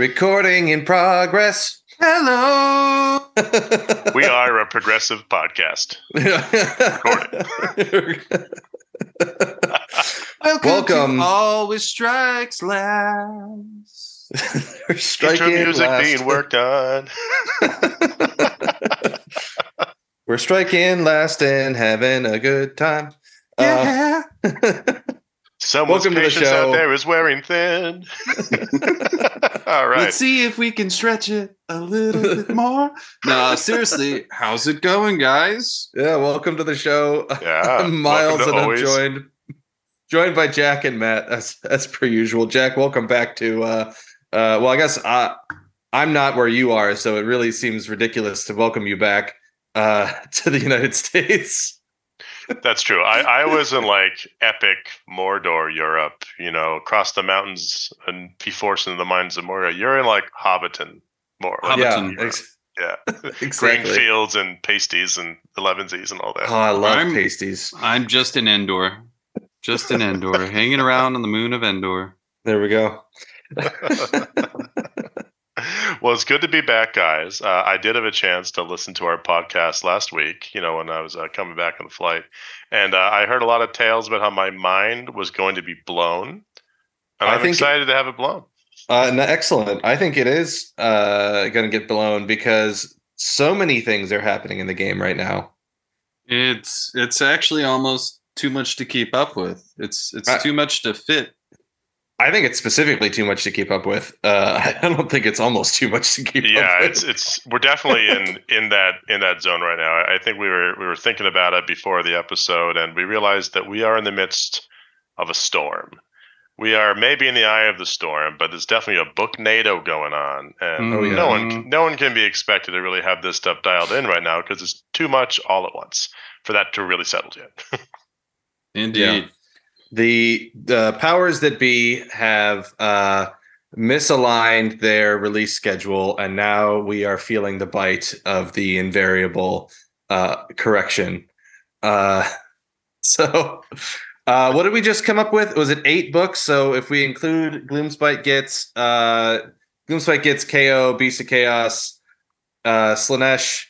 Recording in progress. Hello. We are a progressive podcast. Welcome, Welcome. to Always Strikes Last. We're striking music last. being worked on. We're striking last and having a good time. Uh, Yeah. Someone's Welcome to the patience show. out there is wearing thin. All right. Let's see if we can stretch it a little bit more. No, seriously, how's it going, guys? yeah, welcome to the show. Yeah. I'm Miles, welcome to and I'm joined joined by Jack and Matt as as per usual. Jack, welcome back to. Uh, uh, well, I guess uh, I'm not where you are, so it really seems ridiculous to welcome you back uh, to the United States. That's true. I, I was in like epic Mordor Europe, you know, across the mountains and be forced into the mines of Moria. You're in like Hobbiton more. Like, yeah, Hobbiton. ex- yeah. exactly. Green fields and pasties and elevensies and all that. Oh, I love I'm- pasties. I'm just in Endor. Just in Endor, hanging around on the moon of Endor. There we go. well, it's good to be back, guys. Uh, I did have a chance to listen to our podcast last week, you know, when I was uh, coming back on the flight. And uh, I heard a lot of tales about how my mind was going to be blown. And I I'm think- excited to have it blown. Uh, no, excellent. I think it is uh, going to get blown because so many things are happening in the game right now. It's it's actually almost too much to keep up with. It's it's I- too much to fit. I think it's specifically too much to keep up with. Uh, I don't think it's almost too much to keep Yeah, up with. Yeah, it's it's we're definitely in in that in that zone right now. I think we were we were thinking about it before the episode, and we realized that we are in the midst of a storm. We are maybe in the eye of the storm, but there's definitely a Booknado going on, and Oh, yeah. no one no one can be expected to really have this stuff dialed in right now because it's too much all at once for that to really settle yet. Indeed. The the powers that be have uh, misaligned their release schedule, and now we are feeling the bite of the invariable uh, correction. Uh, so, uh, what did we just come up with? Was it eight books? So, if we include Gloomspite Gitz uh, Gloomspite Gitz KO, Beast of Chaos, uh, Slaanesh,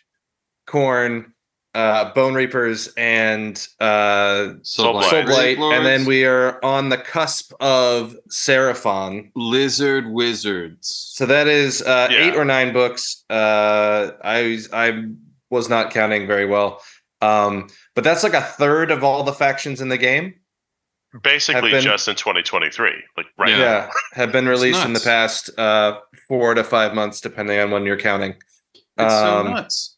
Khorne, uh, Bone Reapers, and uh, Soul Blight. Soul Blight, and then we are on the cusp of Seraphon. Lizard Wizards. So that is uh, Yeah. eight or nine books. Uh, I was- I was not counting very well, um, but that's like a third of all the factions in the game. Basically, been- just in 2023, like right Yeah. now. Yeah, have been released in the past uh, four to five months, depending on when you're counting. It's so Um, nuts.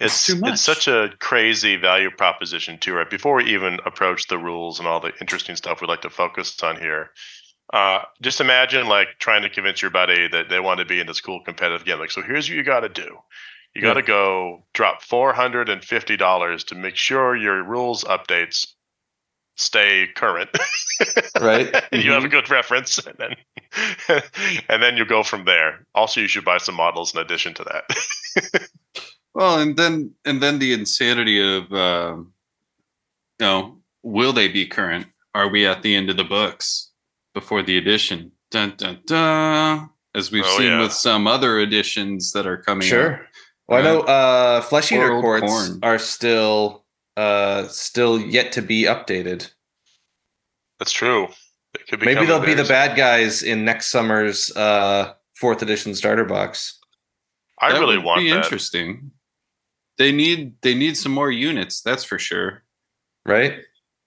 It's It's too much. it's such a crazy value proposition too, right? Before we even approach the rules and all the interesting stuff we'd like to focus on here, uh, just imagine like trying to convince your buddy that they want to be in this cool competitive game. Like, so here's what you got to do: you got to go drop four hundred and fifty dollars to make sure your rules updates stay current. Right? you have a good reference, and then and then you go from there. Also, you should buy some models in addition to that. Well, and then and then the insanity of uh, you know, will they be current? Are we at the end of the books before the edition? Dun dun dun. As we've Oh, seen yeah. with some other editions that are coming. Sure. Up. Well, I know uh, flesh eater Or courts corn. are still uh, still yet to be updated. That's true. It could Maybe they'll be the bad guys in next summer's uh, fourth edition starter box. I That really would want be that. interesting. They need they need some more units. That's for sure. right?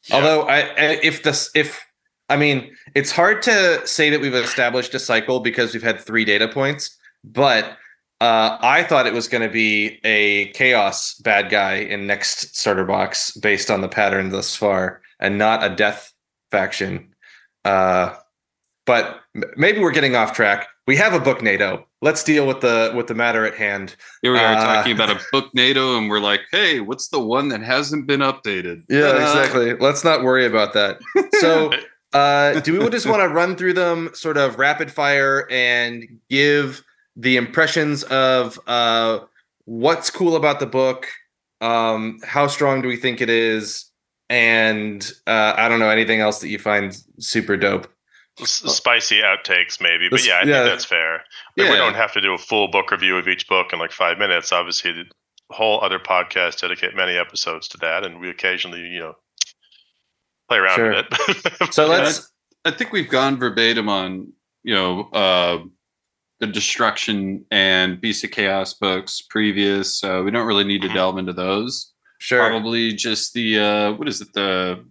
Yeah. Although I, I if this if I mean it's hard to say that we've established a cycle because we've had three data points, but uh, I thought it was going to be a chaos bad guy in next starter box based on the pattern thus far, and not a death faction. Uh, but maybe we're getting off track. We have a Booknado. Let's deal with the with the matter at hand. Here we are Uh, talking about a Booknado, and we're like, hey, what's the one that hasn't been updated? Yeah, Ta-da. exactly. Let's not worry about that. So, uh, do we just want to run through them sort of rapid fire and give the impressions of uh, what's cool about the book? Um, how strong do we think it is? And uh, I don't know anything else that you find super dope. S- spicy outtakes maybe, but yeah, I yeah. think that's fair. Like, Yeah. We don't have to do a full book review of each book in like five minutes. Obviously, the whole other podcast dedicate many episodes to that, and we occasionally, you know, play around Sure. with it. So let's I think we've gone verbatim on you know uh, the destruction and Beast of Chaos books previous, so we don't really need to Mhm. delve into those. sure. Probably just the uh, what is it the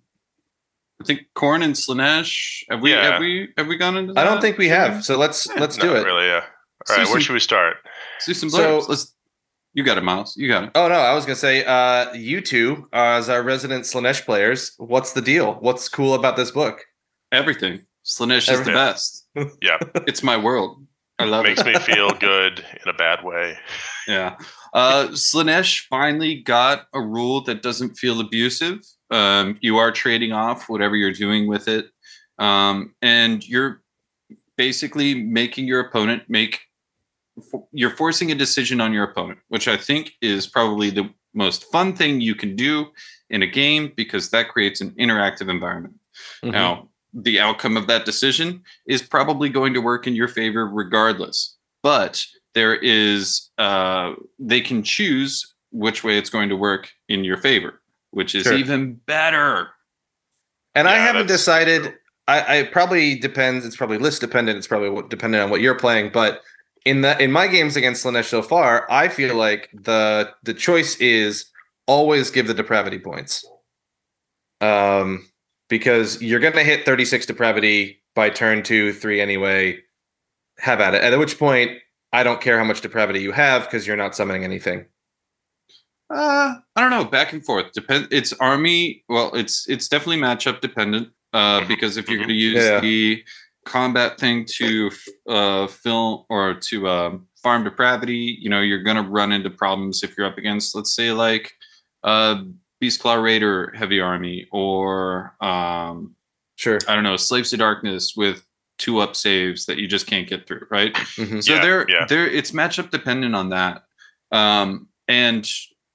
I think Khorne and Slaanesh. Have we Yeah. have we have we gone into? That? I don't think we have. So let's Yeah, let's Not do it. really. Yeah. Let's right. Where some- should we start? Let's do some So- Let's. You got it, Miles. You got it. Oh no, I was gonna say, uh, you two uh, as our resident Slaanesh players, what's the deal? What's cool about this book? Everything. Slaanesh is the best. Yeah. It's my world. I love it. Makes it. me feel good in a bad way. Yeah. Uh, Slaanesh finally got a rule that doesn't feel abusive. Um, you are trading off whatever you're doing with it. Um, and you're basically making your opponent make, you're forcing a decision on your opponent, which I think is probably the most fun thing you can do in a game because that creates an interactive environment. Mhm. Now, the outcome of that decision is probably going to work in your favor regardless. But there is, uh, they can choose which way it's going to work in your favor, which is Sure. even better. And I haven't decided. true. I, I probably depends. It's probably list dependent. It's probably what, dependent on what you're playing. But in the in my games against Slaanesh so far, I feel like the the choice is always give the depravity points. Um, because you're gonna hit 36 depravity by turn two, three anyway. Have at it. At which point, I don't care how much depravity you have because you're not summoning anything. Uh, I don't know, back and forth. Depend. It's army. Well, it's it's definitely matchup dependent. Uh, Mhm. because if you're going to use Yeah. the combat thing to uh fill or to um, farm depravity, you know, you're going to run into problems if you're up against, let's say, like uh Beast Claw Raider heavy army or um Sure. I don't know, Slaves to Darkness with two up saves that you just can't get through, right? Mhm. So Yeah, they're yeah. they're it's matchup dependent on that. Um and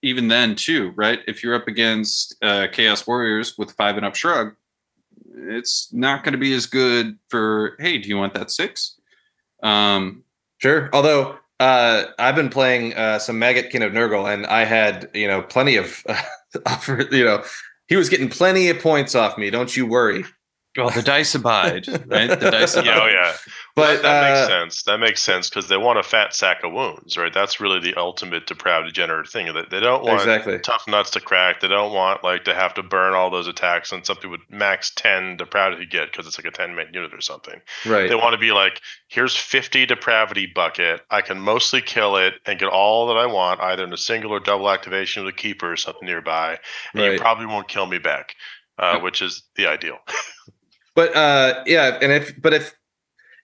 even then too, right? If you're up against uh Chaos Warriors with five and up shrug, it's not gonna be as good for hey, do you want that six? Um Sure. Although uh, I've been playing uh, some Maggot Kin of Nurgle, and I had you know plenty of offer. You know, he was getting plenty of points off me. Don't you worry. well the dice abide, right? The dice abide. Yeah, oh yeah. But that, that uh, makes sense. That makes sense because they want a fat sack of wounds, right? That's really the ultimate depravity generative thing. That they don't want exactly. tough nuts to crack. They don't want like to have to burn all those attacks on something with max ten depravity get because it's like a ten man unit or something. Right. They want to be like, here's fifty depravity bucket. I can mostly kill it and get all that I want, either in a single or double activation with a keeper or something nearby, and Right. you probably won't kill me back, uh, which is the ideal. But uh, yeah, and if but if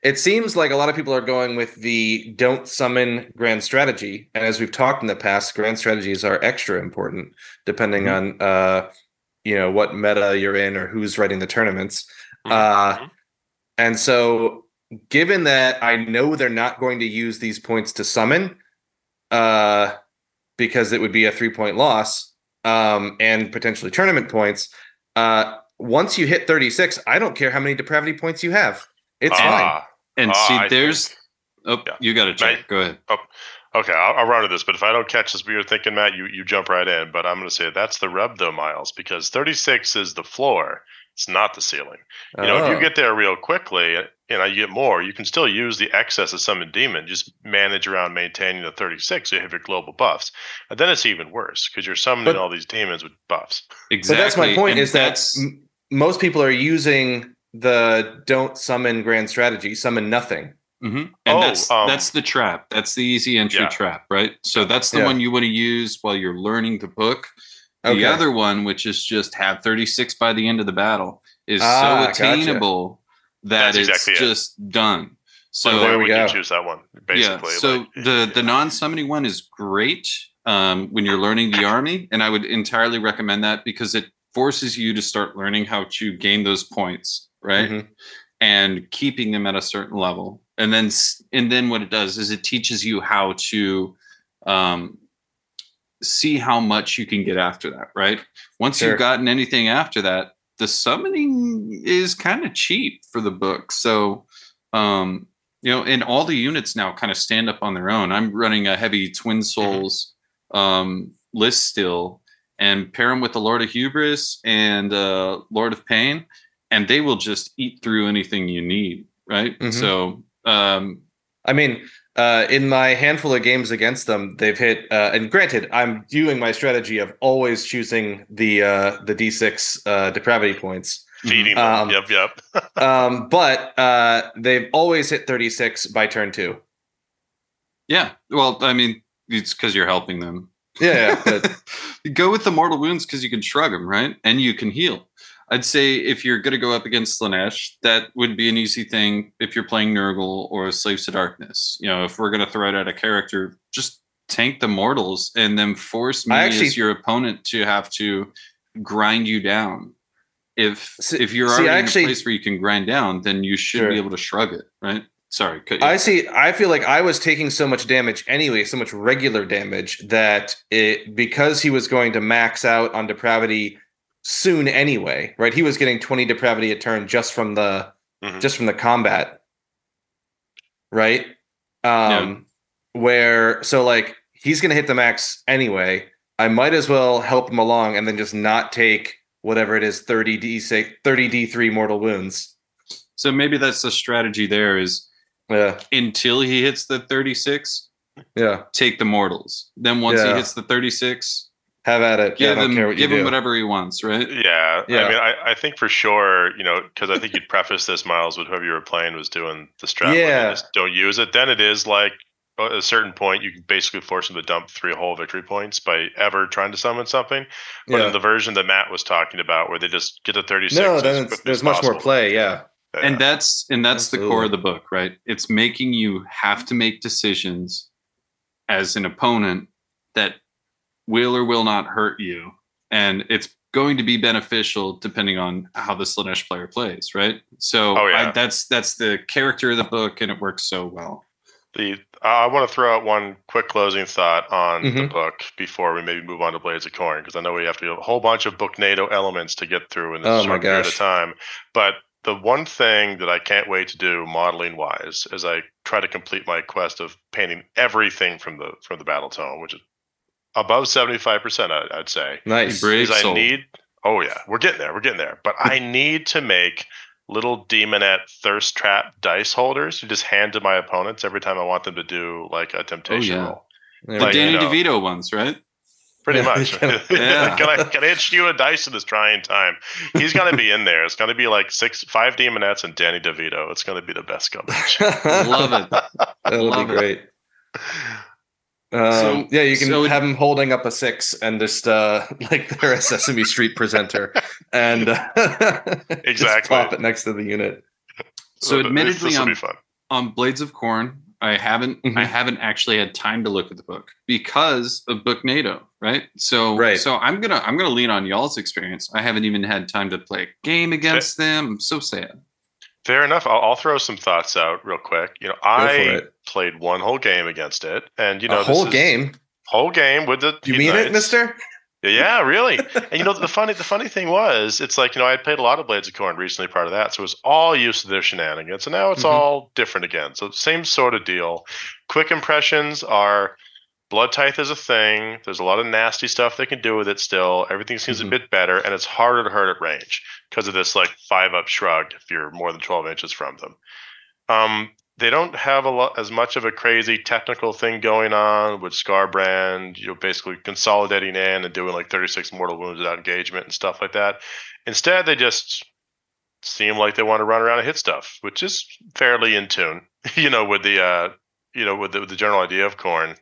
it seems like a lot of people are going with the don't summon grand strategy, and as we've talked in the past, grand strategies are extra important depending Mhm. on uh, you know what meta you're in or who's running the tournaments. Uh, Mhm. And so, given that I know they're not going to use these points to summon, uh, because it would be a three point loss, um, and potentially tournament points, uh, once you hit 36, I don't care how many depravity points you have. It's fine. Ah, And Ah, see, I there's think- oh Yeah. you got it, Jay. Mate. Go ahead. Oh, Okay, I'll, I'll run to this, but if I don't catch this, what you're thinking, Matt, you, you jump right in. But I'm going to say that's the rub, though, Miles, because 36 is the floor. It's not the ceiling. You know, if Oh. you get there real quickly, you know, you get more. You can still use the excess of summon demon. Just manage around maintaining the 36. So you have your global buffs, and then it's even worse because you're summoning But- all these demons with buffs. Exactly. But that's my point and is that that's- m- most people are using the don't summon grand strategy, summon nothing. Mhm. And Oh, that's um, that's the trap. That's the easy entry Yeah. trap, right? So that's the Yeah. one you want to use while you're learning the book. The Okay. other one, which is just have 36 by the end of the battle, is Ah, so gotcha. attainable that That's it's exactly it. just done. So So there why we would go. you choose that one? Basically, yeah. So like, the the non-summoning one is great um, when you're learning the army, and I would entirely recommend that because it forces you to start learning how to gain those points, right? Mhm. and keeping them at a certain level and then and then what it does is it teaches you how to um, see how much you can get after that right once Sure. you've gotten anything after that the summoning is kind of cheap for the book. So, um, you know, and all the units now kind of stand up on their own. I'm running a heavy Twin Souls um, list still, and pair them with the Lord of Hubris and uh, Lord of Pain, and they will just eat through anything you need, right? Mhm. So, um, I mean, uh, in my handful of games against them, they've hit. Uh, and granted, I'm doing my strategy of always choosing the uh, the D6 uh, depravity points. Feeding them. Um, yep, yep. Um, but uh, they've always hit 36 by turn two. yeah. Well, I mean, it's because you're helping them. Yeah, yeah, but go with the mortal wounds because you can shrug them, right? And you can heal. I'd say if you're going to go up against Slaanesh, that would be an easy thing if you're playing Nurgle or Slaves to Darkness. You know, if we're going to throw it at a character, just tank the mortals and then force me actually- as your opponent to have to grind you down. If See- if you're see, already in actually- a place where you can grind down, then you should Sure. be able to shrug it, right? Sorry, cut you I see. I feel like I was taking so much damage anyway, so much regular damage that it because he was going to max out on depravity soon anyway, right? He was getting 20 depravity a turn just from the Mhm. just from the combat. Right? Um where so like he's gonna hit the max anyway. I might as well help him along and then just not take whatever it is 30 d6 30 d3 mortal wounds. So maybe that's the strategy. There is Yeah. until he hits the 36, Yeah. take the mortals. Then once Yeah. he hits the 36, Have at it. Give don't him what give him do. whatever he wants, right? Yeah, Yeah. I mean, I, I think for sure, you know, because I think you'd preface this, Miles, with whoever you were playing was doing the strat. like, Yeah. just don't use it. Then it is like at a certain point, you can basically force them to dump three whole victory points by ever trying to summon something. But Yeah. in the version that Matt was talking about, where they just get to 36, No, then it's, there's as much more play. Yeah. Yeah. And that's and that's the core of the book, right? It's making you have to make decisions as an opponent that will or will not hurt you. And it's going to be beneficial depending on how the Slaanesh player plays, right? So Oh, yeah. I, that's that's the character of the book and it works so well. The I want to throw out one quick closing thought on the Mhm. book before we maybe move on to Blades of Khorne because I know we have to do a whole bunch of Booknado elements to get through in this Oh my short period of time. But the one thing that I can't wait to do modeling wise is I try to complete my quest of painting everything from the from the battletome, which is above seventy five percent, I'd say Nice. Brave is I need. Oh yeah, we're getting there. We're getting there. But I need to make little demonette thirst trap dice holders to just hand to my opponents every time I want them to do like a temptation oh, yeah. roll. The Like. Danny you know. DeVito ones, right? Pretty much. yeah. Yeah. can I can I hit you a dice in this trying time? He's gonna be in there. It's gonna be like six five demonettes and Danny DeVito. It's gonna be the best combination. Love it. That'll Love be it. Great. Um, So- yeah, you can so have him holding up a six and just uh, like they're a Sesame Street presenter, and uh, just Exactly. pop it next to the unit. So This- admittedly, this will I'm be fun. on Blades of Khorne, I haven't I Mhm. haven't actually had time to look at the book because of Booknado, right? So Right. so I'm gonna I'm gonna lean on y'all's experience. I haven't even had time to play a game against them. I'm so sad. Fair enough. I'll, I'll throw some thoughts out real quick. You know, I played one whole game against it, and you know, a whole game. whole game with the. You mean it, Mister? Yeah, really. and you know, the funny the funny thing was, it's like you know, I had played a lot of Blades of Khorne recently, part of that, so it was all used to their shenanigans, and now it's Mhm. all different again. So same sort of deal. Quick impressions are. Blood Tithe is a thing. There's a lot of nasty stuff they can do with it still. Everything seems Mhm. a bit better, and it's harder to hurt at range because of this like five up shrug if you're more than 12 inches from them. Um, they don't have a lot as much of a crazy technical thing going on with Skarbrand, you know, basically consolidating in and doing like 36 mortal wounds without engagement and stuff like that. Instead, they just seem like they want to run around and hit stuff, which is fairly in tune, you know, with the uh, you know, with the, the general idea of Khorne.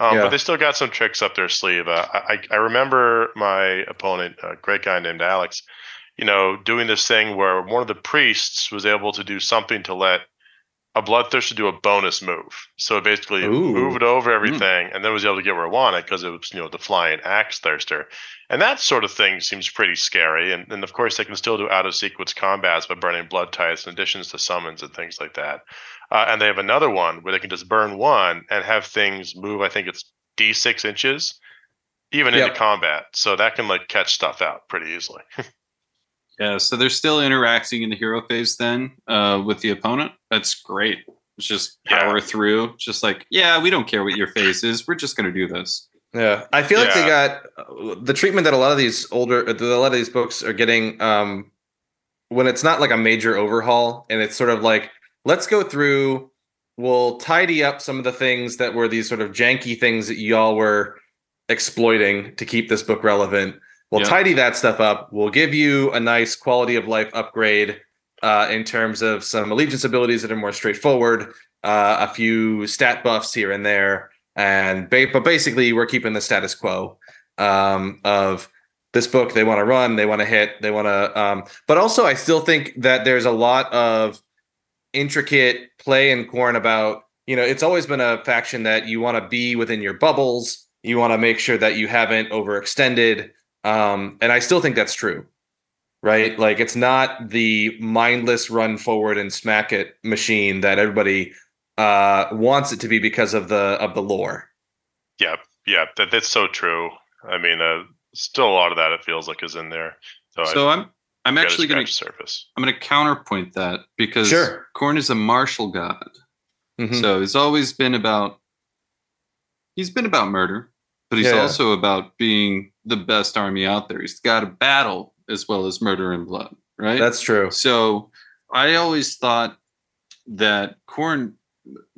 Um, Yeah. But they still got some tricks up their sleeve. Uh, I, I remember my opponent, a great guy named Alex, you know, doing this thing where one of the priests was able to do something to let a bloodthirster do a bonus move. So it basically Ooh. moved over everything and then was able to get where it wanted because it was, you know, the flying axe thirster. And that sort of thing seems pretty scary. And, and of course, they can still do out of sequence combats by burning blood tithes in additions to summons and things like that. Uh, and they have another one where they can just burn one and have things move. I think it's d6 inches, even Yep. into combat. So that can like catch stuff out pretty easily. Yeah, so they're still interacting in the hero phase then uh, with the opponent. That's great. It's just power Yeah. through. Just like, yeah, we don't care what your phase is. We're just going to do this. Yeah, I feel like they got uh, the treatment that a lot of these older, that a lot of these books are getting um, when it's not like a major overhaul, and it's sort of like let's go through, we'll tidy up some of the things that were these sort of janky things that y'all were exploiting to keep this book relevant. We'll Yeah. tidy that stuff up. We'll give you a nice quality of life upgrade uh, in terms of some allegiance abilities that are more straightforward, uh, a few stat buffs here and there, and ba- but basically we're keeping the status quo um, of this book. They want to run, they want to hit, they want to. Um, but also, I still think that there's a lot of intricate play in Khorne about you know it's always been a faction that you want to be within your bubbles. You want to make sure that you haven't overextended, um, and I still think that's true right? Like it's not the mindless run forward and smack it machine that everybody uh wants it to be because of the of the lore. Yeah, yeah, that, that's so true. I mean, uh, still a lot of that it feels like is in there. So, So I'm I'm gotta actually going to surface. I'm going to counterpoint that because Sure. Khorne is a martial god. Mhm. So he's always been about he's been about murder, but he's Yeah. also about being the best army out there. He's got a battle as well as murder and blood, right? That's true. so I always thought that Khorne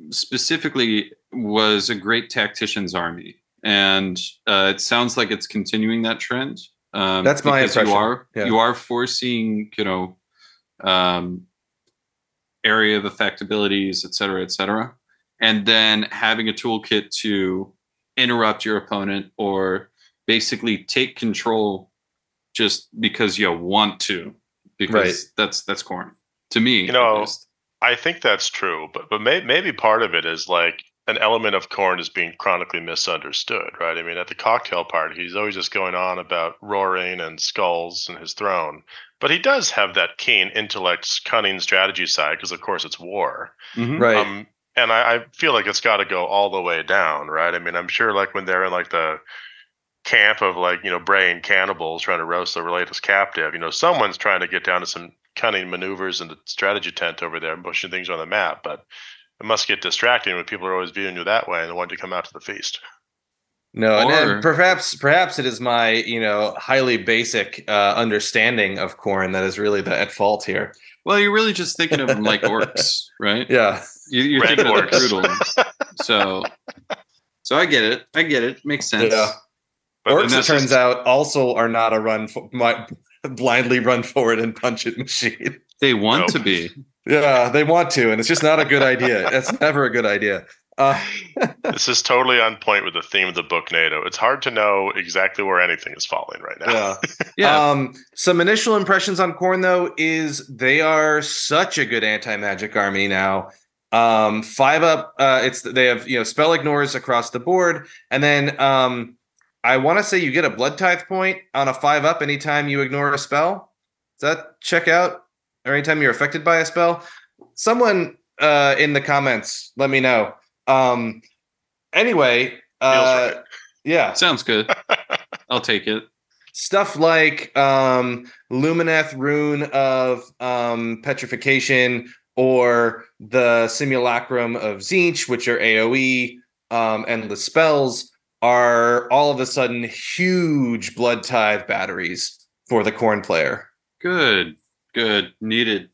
specifically was a great tactician's army. And uh, it sounds like it's continuing that trend. Um, That's my because You are Yeah. you are foreseeing, you know, um, area of effect abilities, et cetera, et cetera, and then having a toolkit to interrupt your opponent or basically take control just because you want to, because Right. that's that's Khorne to me. You know. I think that's true, but but may, maybe part of it is like an element of Khorne is being chronically misunderstood, right? I mean, at the cocktail party, he's always just going on about roaring and skulls and his throne, but he does have that keen intellect, cunning strategy side because, of course, it's war. Mhm. Right. Um, and I, I feel like it's got to go all the way down, right? I mean, I'm sure like when they're in like the camp of like you know braying cannibals trying to roast the latest captive, you know, someone's trying to get down to some cunning maneuvers in the strategy tent over there, and pushing things on the map. But it must get distracting when people are always viewing you that way and they want to come out to the feast. no, and, and perhaps perhaps it is my, you know, highly basic uh understanding of Khorne that is really the at fault here. Well, you're really just thinking of them like orcs, right? Yeah. You, you're Red thinking of the orcs. brutal. ones. So, so I get it. I get it. Makes sense. Yeah. But Orcs, it turns is- out, also are not a run for, my, blindly run forward and punch it machine. They want Nope. to be. Yeah, they want to, and it's just not a good idea. That's never a good idea. Uh, this is totally on point with the theme of the Booknado. It's hard to know exactly where anything is falling right now. yeah. Yeah. Um, some initial impressions on Khorne though is they are such a good anti-magic army now. Um, five up, uh, it's they have you know spell ignores across the board, and then um, I want to say you get a blood tithe point on a five up anytime you ignore a spell. Does that check out? Or anytime you're affected by a spell? Someone uh, in the comments, let me know. Um, anyway, uh, right. yeah, Sounds good. I'll take it. stuff like um lumineth rune of um petrification or the simulacrum of Tzeentch which are aoe um endless spells are all of a sudden huge blood tithe batteries for the Khorne player Good. Good. Needed.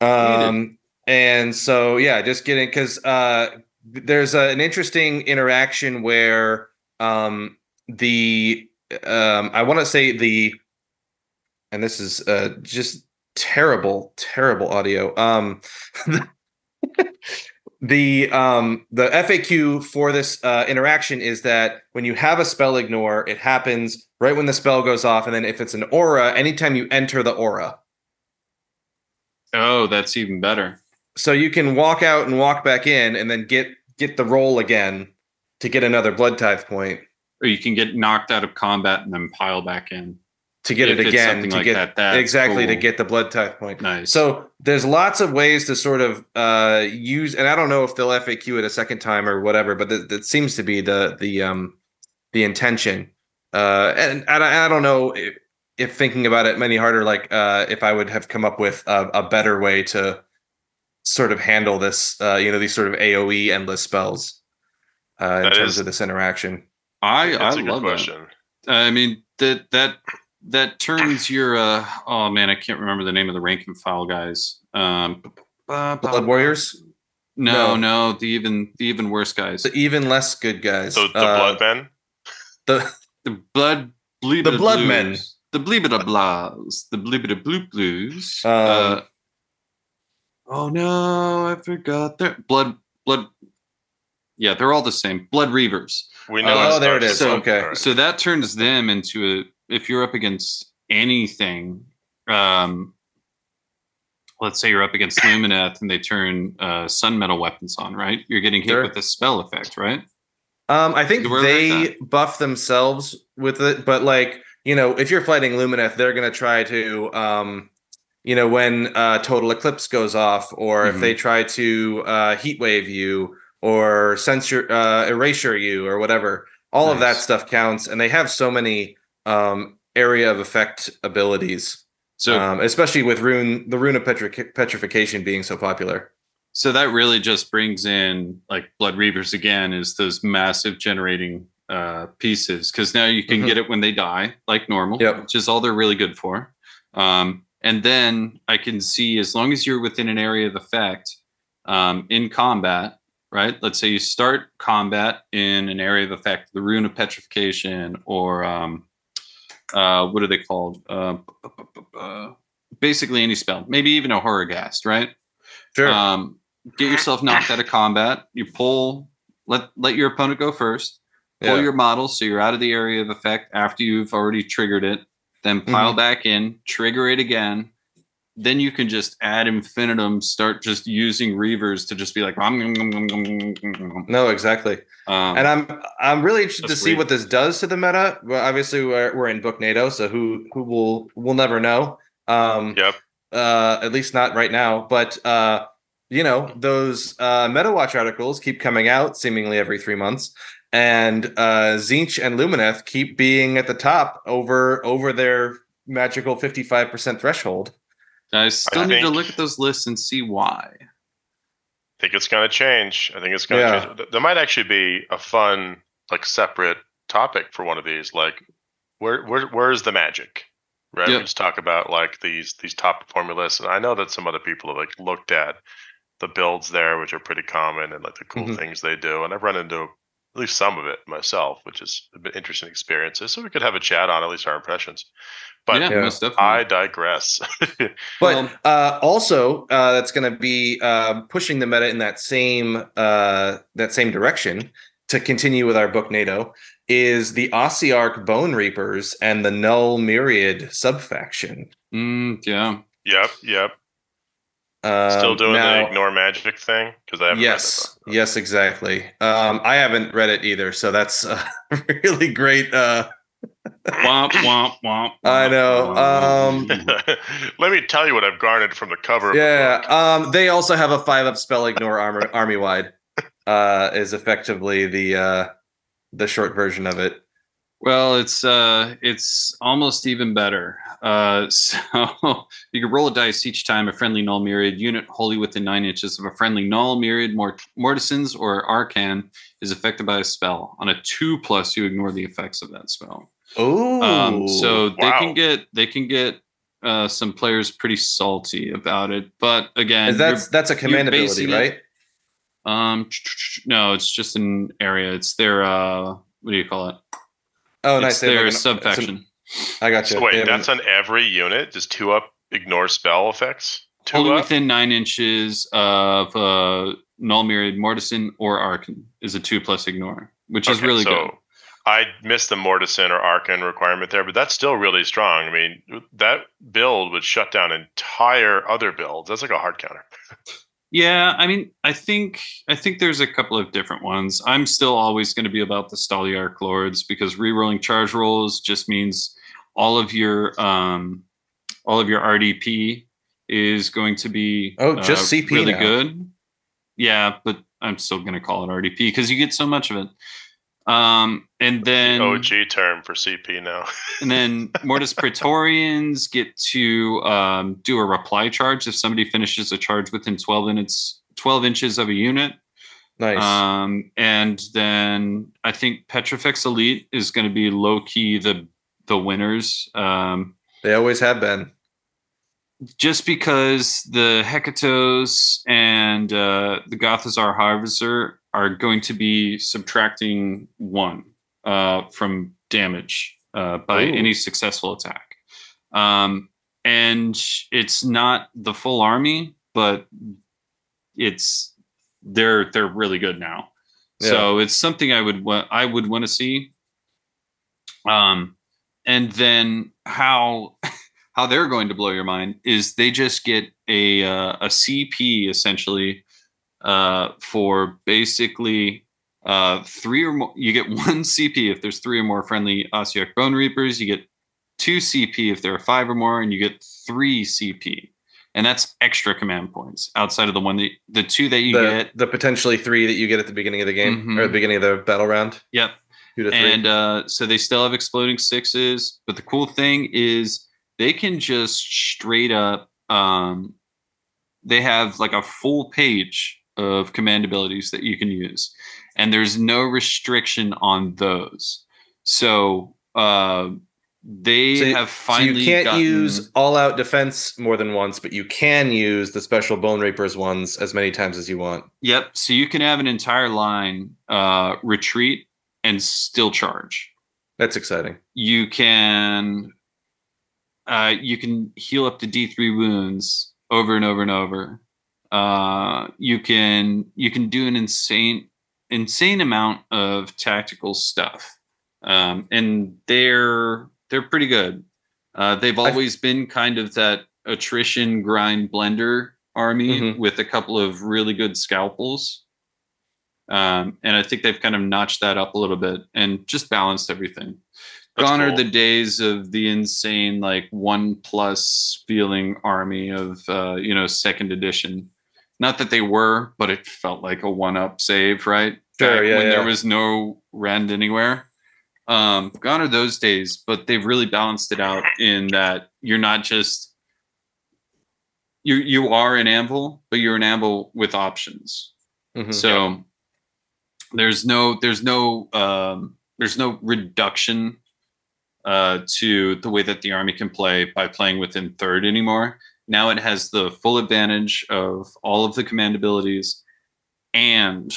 um and so yeah just getting because uh there's a, an interesting interaction where um the um i want to say the and this is uh just terrible terrible audio um the um the faq for this uh interaction is that when you have a spell ignore it happens right when the spell goes off and then if it's an aura anytime you enter the aura Oh, that's even better. so you can walk out and walk back in and then get get the roll again to get another blood tithe point Or you can get knocked out of combat and then pile back in. To get If it again to like get that, that's exactly to get the blood tithe point Nice. so there's lots of ways to sort of uh use and i don't know if they'll faq it a second time or whatever but that, that seems to be the the um the intention uh and, and I, I don't know if, if thinking about it many harder, like uh, if I would have come up with a, a better way to sort of handle this, uh, you know, these sort of AOE endless spells uh, in That terms is- of this interaction. I I I a good love that. I mean that that that turns your uh oh man I can't remember the name of the rank and file guys. Um, Blood Warriors, No, No. no, the even the even worse guys. the even less good guys. So the Uh, blood men. the The blood bleed The blood men. The bleebida blahs. The bleebida bloop blues. Um, uh, oh no, I forgot their blood blood. Yeah, they're all the same. Blood reavers. We know. Oh, there it is. So- okay. So that turns them into a. If you're up against anything, um, let's say you're up against Lumineth and they turn uh, sun metal weapons on, right? You're getting hit Sure. with a spell effect, right? Um, I think they buff themselves with it, but like you know, if you're fighting Lumineth, they're gonna try to, um, you know, when uh, Total Eclipse goes off, or if Mhm. they try to uh, heat wave you or censor, uh, erasure you, or whatever. All of that stuff counts, and they have so many um, area of effect abilities, So um, especially with rune, the rune of petri- petrification being so popular. So that really just brings in like Blood Reavers again, is those massive generating uh, pieces because now you can Mhm. get it when they die, like normal, Yep. which is all they're really good for. Um, and then I can see as long as you're within an area of effect um, in combat, right? Let's say you start combat in an area of effect, the Rune of Petrification, or um, uh, what are they called? Uh, uh, basically any spell, maybe even a horror ghast, right? Sure. Um, get yourself knocked out of combat. You pull, let let your opponent go first. Pull Yeah. your model so you're out of the area of effect after you've already triggered it. Then Mm-hmm. pile back in, trigger it again. Then you can just ad infinitum, start just using reavers to just be like, um, no, exactly. and I'm I'm really interested to see weird. what this does to the meta. Well, obviously we're we're in Booknado, so who who will we'll never know. Um, Yep. uh, at least not right now. But uh, you know, those uh, Meta Watch articles keep coming out seemingly every three months, and uh, Tzeentch and Lumineth keep being at the top over over their magical fifty five percent threshold. I still I need to look at those lists and see why. I think it's going to change. I think it's going to Yeah. change. There might actually be a fun, like, separate topic for one of these. Like, where, where, where's the magic? Right. Yeah. We just talk about like these these top performing lists, and I know that some other people have like looked at the builds there, which are pretty common, and like the cool Mhm. things they do. And I've run into at least some of it myself, which is a bit interesting experiences. So we could have a chat on at least our impressions. But yeah, Yeah. most definitely. I digress. But Well- uh, also, uh, that's going to be uh, pushing the meta in that same uh, that same direction to continue with our Booknado is the Ossiarch Bone Reapers and the Null Myriad subfaction. Mm, yeah. yep, yep. Um, Still doing now- the ignore magic thing because I haven't. Yes, read it, yes, exactly. Um, I haven't read it either, so that's uh, really great. Uh, womp, womp, womp, I know, um. Let me tell you what I've garnered from the cover. Yeah, um, they also have a five up spell ignore armor army wide. Uh, is effectively the uh, the short version of it. Well, it's uh it's almost even better. Uh so you can roll a dice each time a friendly null myriad unit wholly within nine inches of a friendly null myriad mort- mortisans or arcan is affected by a spell. On a two plus, you ignore the effects of that spell. Oh, Um so they wow. can get they can get uh some players pretty salty about it. But again, that's that's a command ability, basing it- right? um no, it's just an area. It's their uh what do you call it? Oh, it's nice. They their like an- it's an- subfaction. I got you. So They wait, have an- that's on every unit. Does two up ignore spell effects? Two Only up. within nine inches of uh, null myriad mortison or arcan is a two plus ignore, which is really so good. I missed the Mortison or Arcan requirement there, but that's still really strong. I mean, that build would shut down entire other builds. That's like a hard counter. Yeah, I mean, I think I think there's a couple of different ones. I'm still always going to be about the Stalliarch Lords because rerolling charge rolls just means all of your um, all of your RDP is going to be uh, Oh, just CP really now. good. Yeah, but I'm still going to call it RDP because you get so much of it. Um, and then the OG term for CP now. and then Mortis Praetorians get to um, do a reply charge if somebody finishes a charge within 12 minutes, 12 inches of a unit. Nice. Um, and then I think Petrifex Elite is going to be low key the the winners. Um, they always have been. just because the Hecatos and uh, the Gothizzar Harvester are going to be subtracting one uh, from damage uh, by Ooh. any successful attack. Um, and it's not the full army, but it's they're they're really good now. So it's something I would want I would want to see. Um, and then how how they're going to blow your mind is they just get a uh, a CP essentially uh, for basically uh, three or more. You get one CP if there's three or more friendly Ossiarch Bone Reapers. You get two CP if there are five or more, and you get three CP, and that's extra command points outside of the one that the two that you the, get. the potentially three that you get at the beginning of the game Mhm. or the beginning of the battle round. Yep, Two to three. and uh, so they still have exploding sixes but the cool thing is they can just straight up um, they have like a full page of command abilities that you can use and there's no restriction on those so uh, they So- have So you can't gotten- use all out defense more than once, but you can use the special Bone Reapers ones as many times as you want. yep so you can have an entire line uh, retreat and still charge That's exciting. you can uh, you can heal up to D3 wounds over and over and over. Uh, you can you can do an insane insane amount of tactical stuff, um, and they're they're pretty good. Uh, they've always been kind of that attrition grind blender army Mhm. with a couple of really good scalpels. Um, and I think they've kind of notched that up a little bit and just balanced everything. That's Gone are the days of the insane like one plus feeling army of uh, you know second edition. Not that they were, but it felt like a one up save, right? Sure, yeah, when yeah. there was no rend anywhere. Um, gone are those days, but they've really balanced it out in that you're not just you you are an anvil, but you're an anvil with options. Mhm. So there's no there's no um, there's no reduction uh, to the way that the army can play by playing within third anymore. Now it has the full advantage of all of the command abilities and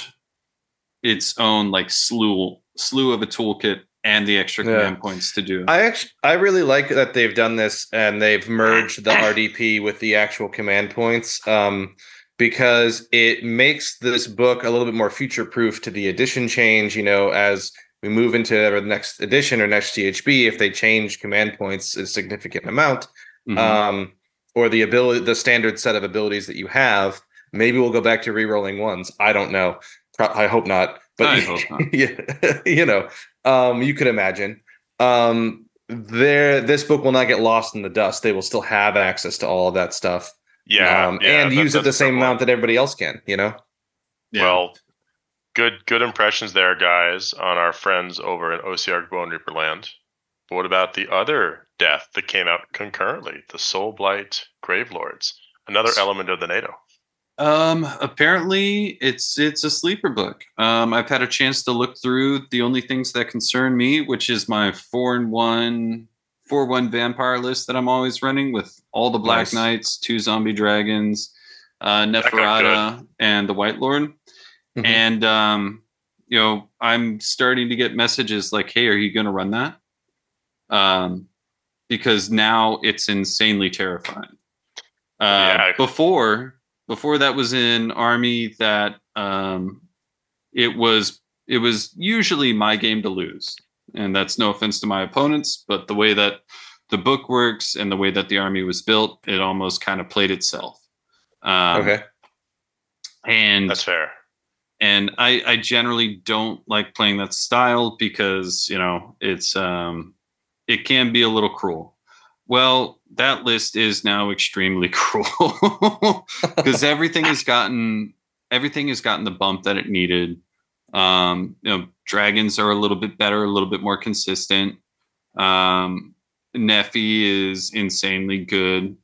its own like slew slew of a toolkit and the extra Yeah. command points to do. I actually I really like that they've done this and they've merged the RDP with the actual command points um, because it makes this book a little bit more future proof to the edition change. You know, as we move into the next edition or next GHB, if they change command points a significant amount, Mhm. um, or the ability, the standard set of abilities that you have, maybe we'll go back to re-rolling ones. I don't know. I hope not. But I hope not. yeah, you know, um, you could imagine. Um, there, this book will not get lost in the dust. They will still have access to all of that stuff, Yeah, um, yeah, and that- use it the same amount that everybody else can. You know, Yeah. Well, good good impressions there, guys, on our friends over in OCR Bone Reaper Land. But what about the other death that came out concurrently? The Soul Blight Gravelords, another element of the NATO. Um, apparently it's it's a sleeper book. Um, I've had a chance to look through the only things that concern me, which is my four and one four one vampire list that I'm always running with all the Black Nice. Knights, two zombie dragons, uh, got Neferata, and the White Lord. Mhm. And um, you know, I'm starting to get messages like, "Hey, are you going to run that?" Um, because now it's insanely terrifying. Uh, Yeah. Before, before that was an army that um, it was it was usually my game to lose, and that's no offense to my opponents, but the way that the book works and the way that the army was built, it almost kind of played itself. Um, okay, and That's fair. and I, I generally don't like playing that style because you know it's um it can be a little cruel well that list is now extremely cruel because everything has gotten everything has gotten the bump that it needed Um, you know, dragons are a little bit better, a little bit more consistent. Um, Nephi is insanely good.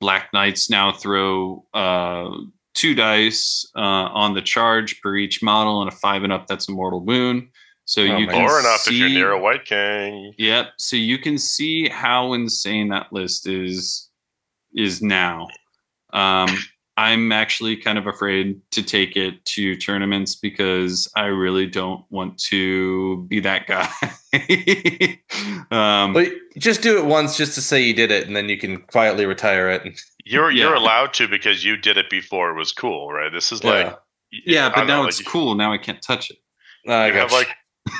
Black Knights now throw uh, two dice uh, on the charge per each model, and a five and up that's a mortal wound. So Oh, you man. can Or enough see, if you're near a Wight King. Yep. So you can see how insane that list is is now. Um, I'm actually kind of afraid to take it to tournaments because I really don't want to be that guy. um, But just do it once just to say you did it, and then you can quietly retire it. You're you're Yeah. allowed to because you did it before it was cool, right? This is Yeah. like yeah, I but don't now know, it's like, cool. Now I can't touch it. I You have gotcha. like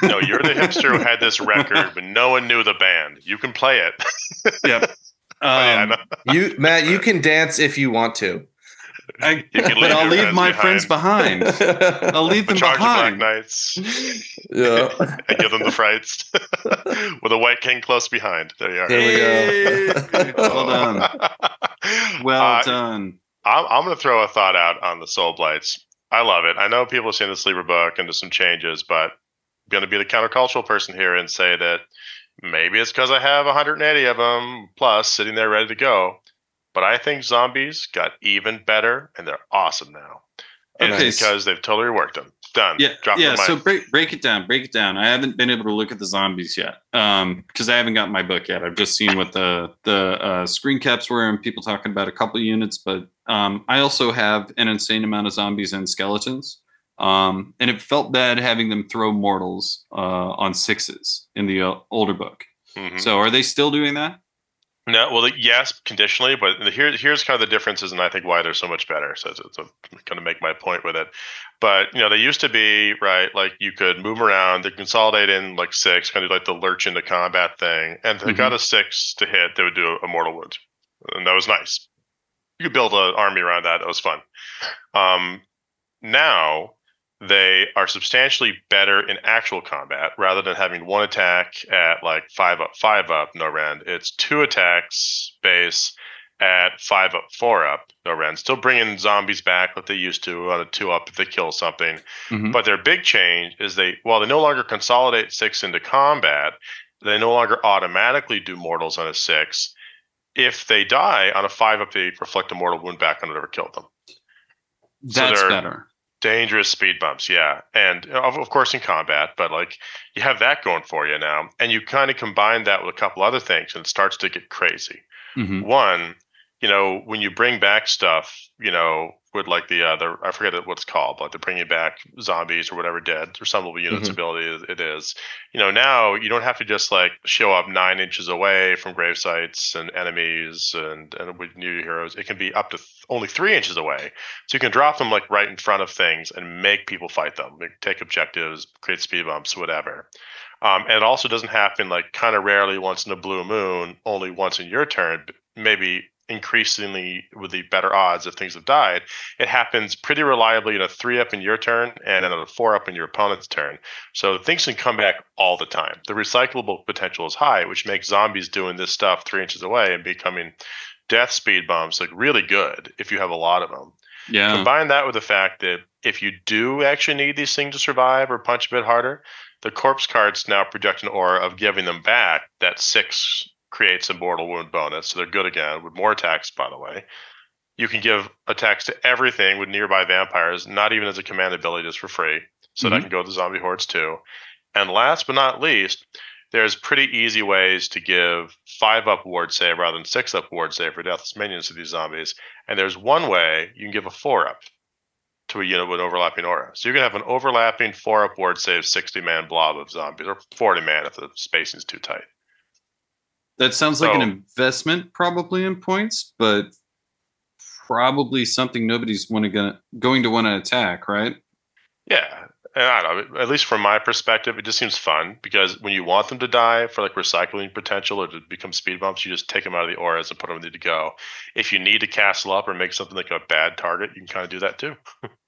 no, you're the hipster who had this record, but no one knew the band. You can play it. Yep. Oh, yeah, Um, you, Matt. You can dance if you want to. I, You can but leave I'll your leave friends my friends behind. I'll leave them behind. The Black behind. Knights yeah. and give them the frights with a Wight King close behind. There you are. Here we go. Hey, well done. Well Uh, done. I'm, I'm going to throw a thought out on the Soul Blights. I love it. I know people have seen the Sleeper book and there's some changes, but I'm going to be the countercultural person here and say that maybe it's because I have 180 of them plus sitting there ready to go. But I think zombies got even better and they're awesome now. And Okay, because they've totally reworked them. Done. Yeah, Drop yeah. So break break it down, break it down. I haven't been able to look at the zombies yet, um, because I haven't got my book yet. I've just seen what the the uh, screen caps were and people talking about a couple units, but um, I also have an insane amount of zombies and skeletons, um, and it felt bad having them throw mortals uh, on sixes in the uh, older book. Mhm. So are they still doing that? No, well, yes, conditionally, but here, here's kind of the differences, and I think why they're so much better. So, I'm going to make my point with it. But you know, they used to be right, like you could move around, they consolidate in like six, kind of like the lurch into combat thing, and if they Mhm. got a six to hit, they would do a mortal wound, and that was nice. You could build an army around that. That was fun. Um, now they are substantially better in actual combat rather than having one attack at like five up, five up, no rend. It's two attacks base at five up, four up, no rend. Still bringing zombies back like they used to on a two up if they kill something. Mhm. But their big change is they, while they no longer consolidate six into combat, they no longer automatically do mortals on a six. If they die on a five up, they reflect a mortal wound back on whatever killed them That's they're- better. Dangerous speed bumps yeah and of, of course in combat but like you have that going for you now and you kind of combine that with a couple other things and it starts to get crazy Mhm. one you know when you bring back stuff you know with like the uh the i forget what it's called like they're bringing back zombies or whatever dead or some of the units Mhm. ability it is. You know now you don't have to just like show up nine inches away from grave sites and enemies and and with new heroes. It can be up to th- only three inches away. So you can drop them like right in front of things and make people fight them. Like, take objectives create speed bumps whatever. Um, and it also doesn't happen like kind of rarely once in a blue moon only once in your turn maybe increasingly with the better odds if things have died it happens pretty reliably in a three up in your turn and in a four up in your opponent's turn so things can come back all the time the recyclable potential is high which makes zombies doing this stuff three inches away and becoming death speed bombs like really good if you have a lot of them Yeah. Combine that with the fact that if you do actually need these things to survive or punch a bit harder, the Corpse Carts now project an aura of giving them back. That six creates a mortal wound bonus, so they're good again with more attacks. By the way, you can give attacks to everything with nearby vampires, not even as a command ability, just for free. So that Mhm. can go to zombie hordes too. And last but not least, there's pretty easy ways to give five up ward save rather than six up ward save for deathless minions to these zombies. And there's one way you can give a four up to a unit with overlapping aura. So you can have an overlapping four up ward save 60 man blob of zombies, or 40 man if the spacing is too tight. That sounds like an investment, probably in points, but probably something nobody's want to gonna, going to want to attack, right? Yeah. And I don't know, at least from my perspective, it just seems fun because when you want them to die for like recycling potential or to become speed bumps, you just take them out of the auras and put them ready to go. If you need to castle up or make something like a bad target, you can kind of do that too.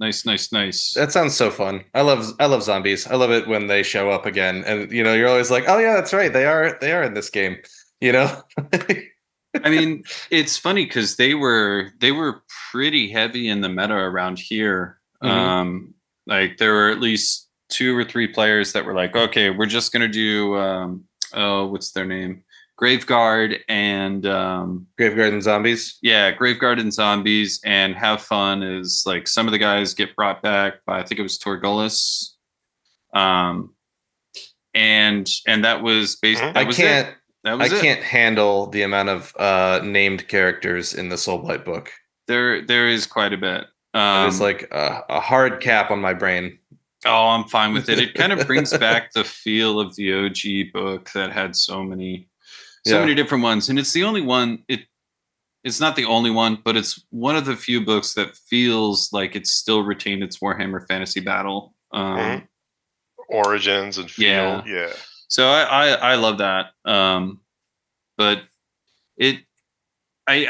Nice, nice, nice. That sounds so fun. I love I love zombies. I love it when they show up again, and you know you're always like, oh yeah, that's right. They are they are in this game. You know. I mean, it's funny because they were they were pretty heavy in the meta around here Mhm. Um, like there were at least two or three players that were like, okay, we're just gonna do um, oh, what's their name? Graveguard and um, Graveguard and Zombies. yeah, Graveguard and Zombies and have fun is like some of the guys get brought back by I think it was Torgillius. Um and and that was based Mhm. that I was can't. it. That I it. can't handle the amount of uh, named characters in the Soulblight book. There there is quite a bit. Um it's like a, a hard cap on my brain. oh, I'm fine with it. It kind of brings back the feel of the OG book that had so many so Yeah. many different ones and it's the only one it it's not the only one, but it's one of the few books that feels like it's still retained its Warhammer Fantasy Battle. Um, Mhm. Origins and feel. Yeah. Yeah. So I, I I love that. Um, but it I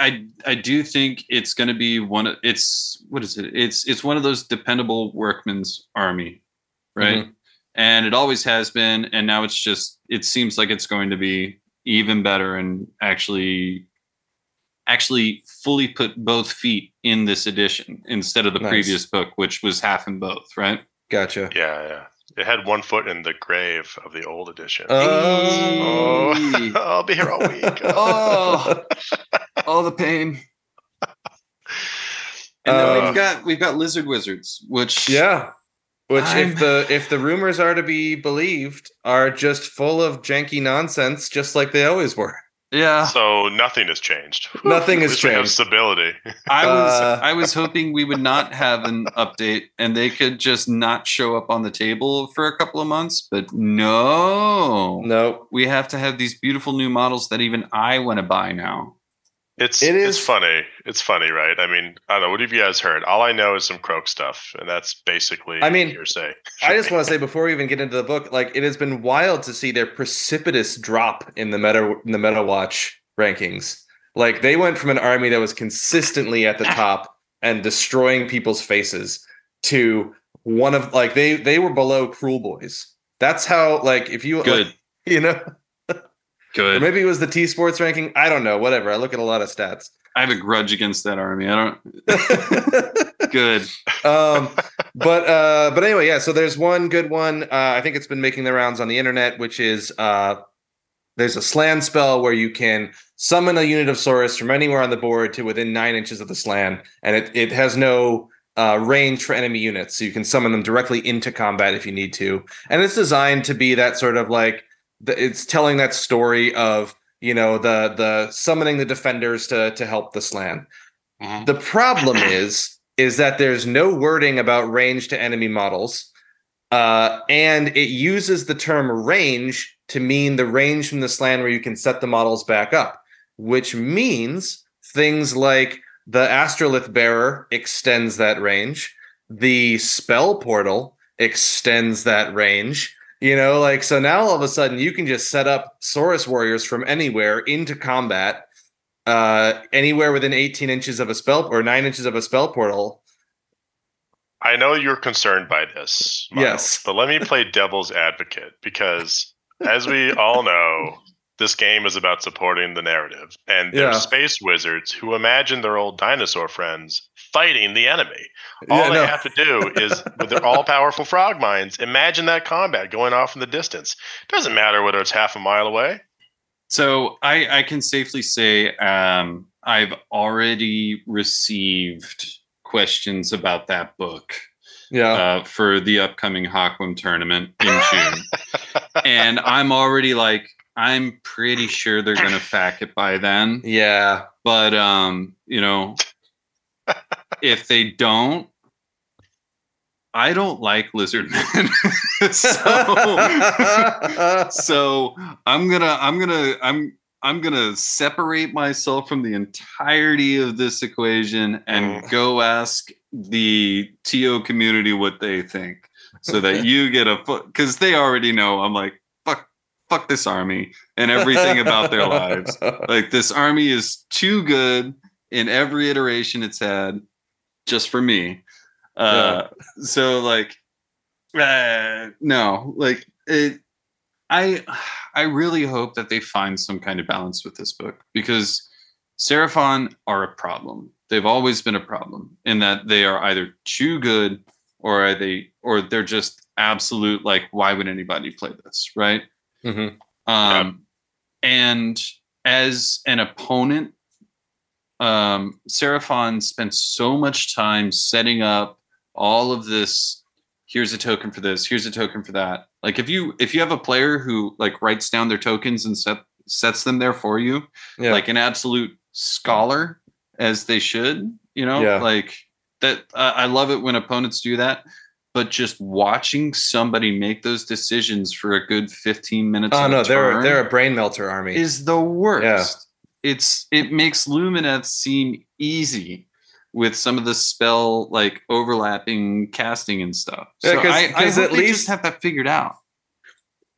I I do think it's going to be one of it's what is it? It's it's one of those dependable workman's army, right? And it always has been, and now it's just it seems like it's going to be even better and actually actually fully put both feet in this edition instead of the Nice. previous book, which was half in both, right? Gotcha. Yeah. Yeah. It had one foot in the grave of the old edition. Oh. Hey. I'll be here all week. Oh. all the pain and then Uh, we've got we've got lizard wizards which Yeah. Which, I'm- if the if the rumors are to be believed, are just full of janky nonsense, just like they always were. yeah So nothing has changed. Nothing has least we have changed. stability. i was Uh, i was hoping we would not have an update and they could just not show up on the table for a couple of months but no Nope. we have to have these beautiful new models that even i want to buy now It's It it's funny. It's funny, right? I mean, I don't know. What have you guys heard? All I know is some croak stuff, and that's basically I mean, hearsay. I just want to say before we even get into the book, like it has been wild to see their precipitous drop in the meta in the meta watch rankings. Like they went from an army that was consistently at the top and destroying people's faces to one of like they they were below Kruleboyz. That's how like if you good like, you know or maybe it was the T Sports ranking. I don't know. Whatever. I look at a lot of stats. i have a grudge against that army i don't good um, but uh, but anyway, yeah. So there's one good one. Uh, I think it's been making the rounds on the internet, which is uh, there's a Slann spell where you can summon a unit of Saurus from anywhere on the board to within nine inches of the Slann, and it it has no uh, range for enemy units, so you can summon them directly into combat if you need to. And it's designed to be that sort of like the, it's telling that story of you know the the summoning the defenders to to help the Slann. Mhm. The problem is is that there's no wording about range to enemy models, uh, and it uses the term range to mean the range from the Slann where you can set the models back up, which means things like the astrolith bearer extends that range, the spell portal extends that range. You know, like so now all of a sudden you can just set up Saurus warriors from anywhere into combat uh anywhere within 18 inches of a spell or 9 inches of a spell portal I know you're concerned by this. Miles, Yes. but let me play devil's advocate because, as we all know, this game is about supporting the narrative, and there's Yeah. space wizards who imagine their old dinosaur friends fighting the enemy. All Yeah, they no. have to do is, with their all-powerful frog minds, imagine that combat going off in the distance. Doesn't matter whether it's half a mile away. So I, I can safely say um, I've already received questions about that book yeah uh, for the upcoming Hawkwim tournament in June, and I'm already like I'm pretty sure they're gonna FAQ it by then. yeah But um, you know, if they don't, I don't like lizard men. so so i'm gonna i'm gonna i'm i'm gonna separate myself from the entirety of this equation and Mm. go ask the to community what they think so that you get a foot because they already know i'm like fuck this army and everything about their lives. Like this army is too good in every iteration it's had just for me. Uh so like uh, no like it i i really hope that they find some kind of balance with this book because seraphon are a problem. They've always been a problem in that they are either too good or are they or they're just absolute like why would anybody play this right Mhm. um and as an opponent um seraphon spent so much time setting up all of this here's a token for this here's a token for that like if you if you have a player who like writes down their tokens and set sets them there for you Yeah. like an absolute scholar as they should you know Yeah. like that uh, i love it when opponents do that but just watching somebody make those decisions for a good 15 minutes oh no, they're they're a brain melter army. is the worst it's it makes lumineth seem easy with some of the spell like overlapping casting and stuff Yeah, so 'cause- I, I 'cause hope at least- just have that figured out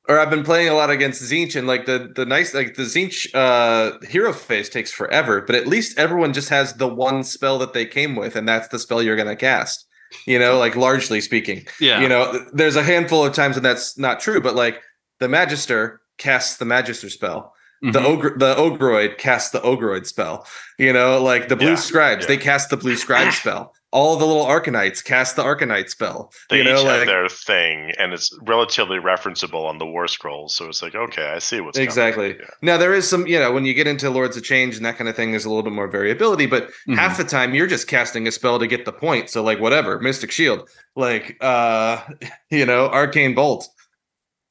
or I've been playing a lot against Tzeentch, and like the the nice like the Tzeentch uh, hero phase takes forever, but at least everyone just has the one spell that they came with, and that's the spell you're gonna cast. You know, like largely speaking. yeah You know, there's a handful of times when that's not true, but like the Magister casts the Magister spell. The Mhm. ogre, the Ogroid casts the Ogroid spell. You know, like the Blue Yeah, Scribes, yeah. they cast the Blue Scribe spell. All the little Arcanites cast the Arcanite spell. They you know, each have their thing, and it's relatively referenceable on the War Scrolls. So it's like, okay, I see what's coming. exactly. Yeah. Now there is some, you know, when you get into Lords of Change and that kind of thing, there's a little bit more variability, but Mhm. half the time you're just casting a spell to get the point. So like whatever, Mystic Shield, like uh, you know, Arcane Bolt.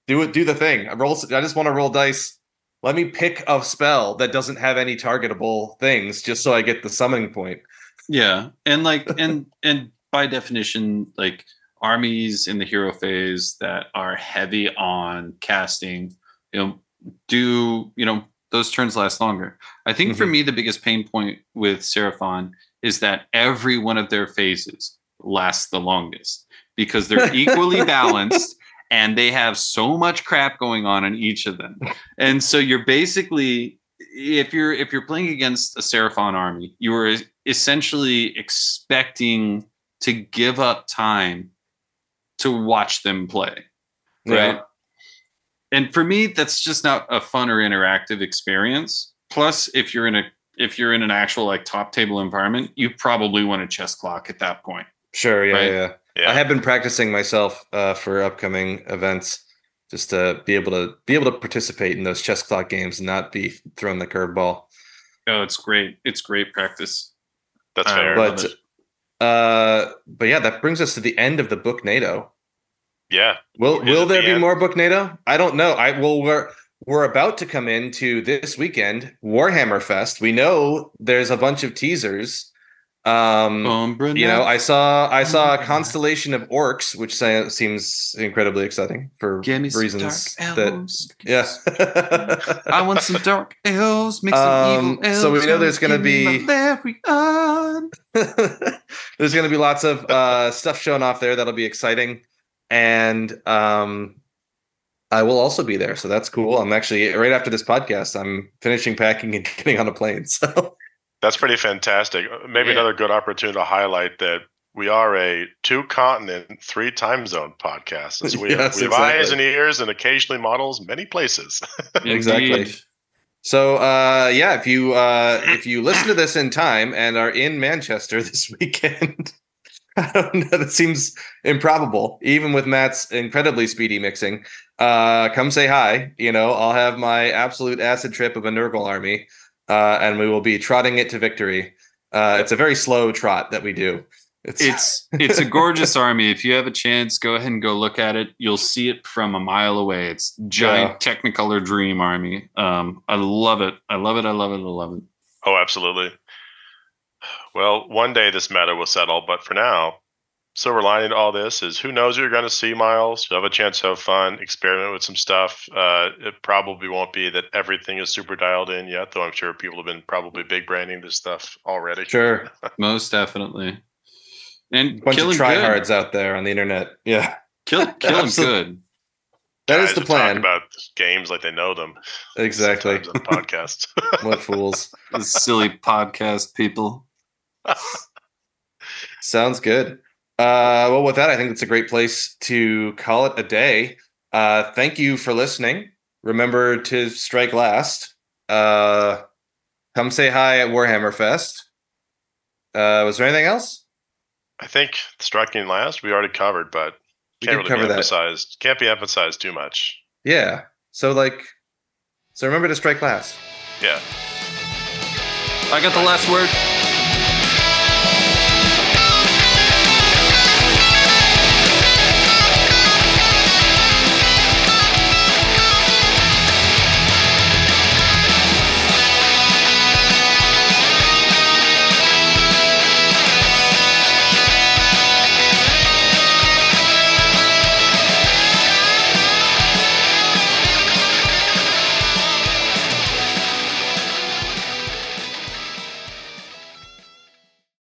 Do it, do the thing. I roll I just want to roll dice. Let me pick a spell that doesn't have any targetable things just so I get the summoning point. Yeah, and like and and by definition, like armies in the hero phase that are heavy on casting, you know, do you know those turns last longer? I think for mm-hmm. me, the biggest pain point with Seraphon is that every one of their phases lasts the longest because they're equally balanced and they have so much crap going on in each of them. And so you're basically if you're if you're playing against a Seraphon army, you are essentially expecting to give up time to watch them play. Right. And for me, that's just not a fun or interactive experience. Plus, if you're in a if you're in an actual like top table environment, you probably want a chess clock at that point. Sure, yeah, Right. yeah. Yeah. I have been practicing myself uh, for upcoming events just to be able to be able to participate in those chess clock games and not be thrown the curveball. Oh, it's great. It's great practice. That's Uh, fair. love But uh but yeah, that brings us to the end of the Booknado. yeah. Will Is will there the be end? more Booknado? I don't know. I well we're we're about to come into this weekend Warhammer Fest. We know there's a bunch of teasers. Um Umbra you know. I saw I saw a constellation of orcs, which seems incredibly exciting for some reasons that yes. yeah. I want some dark elves. Make some Um, evil elves. so we know there's gonna be- There's going to be lots of uh, stuff shown off there that'll be exciting, and um, I will also be there, so that's cool. I'm actually right after this podcast. I'm finishing packing and getting on a plane. So That's pretty fantastic. Uh, Maybe Yeah. another good opportunity to highlight that we are a two continent, three time zone podcast. So we, Yes, we have exactly. eyes and ears and occasionally models many places. Exactly. So uh, yeah, if you uh, if you listen to this in time and are in Manchester this weekend, I don't know. That seems improbable, even with Matt's incredibly speedy mixing. Uh, come say hi. You know, I'll have my absolute acid trip of a Nurgle army, uh, and we will be trotting it to victory. Uh, it's a very slow trot that we do. It's, It's it's a gorgeous army. If you have a chance, go ahead and go look at it. You'll see it from a mile away. It's giant Technicolor Dream army. Um, I love it. I love it. I love it. I love it. oh, absolutely. Well, one day this matter will settle, but for now, silver lining to all this is who knows what you're going to see, Miles. You'll have a chance to have fun, experiment with some stuff. Uh, it probably won't be that everything is super dialed in yet, though I'm sure people have been probably big branding this stuff already. sure Most definitely. And a bunch of killing good. tryhards out there on the internet. Yeah, Kill, killing Absolute- good. that is Guys the who talk plan. about games like they know them. Exactly. sometimes on the podcast. what fools. The silly podcast people. Sounds good. Uh, well, with that, I think it's a great place to call it a day. Uh, thank you for listening. Remember to strike last. Uh, come say hi at Warhammer Fest. Uh, was there anything else? I think striking last we already covered, but We can't really cover be that. emphasized. Can't be emphasized too much. Yeah. So like, so remember to strike last. Yeah. I got the last word.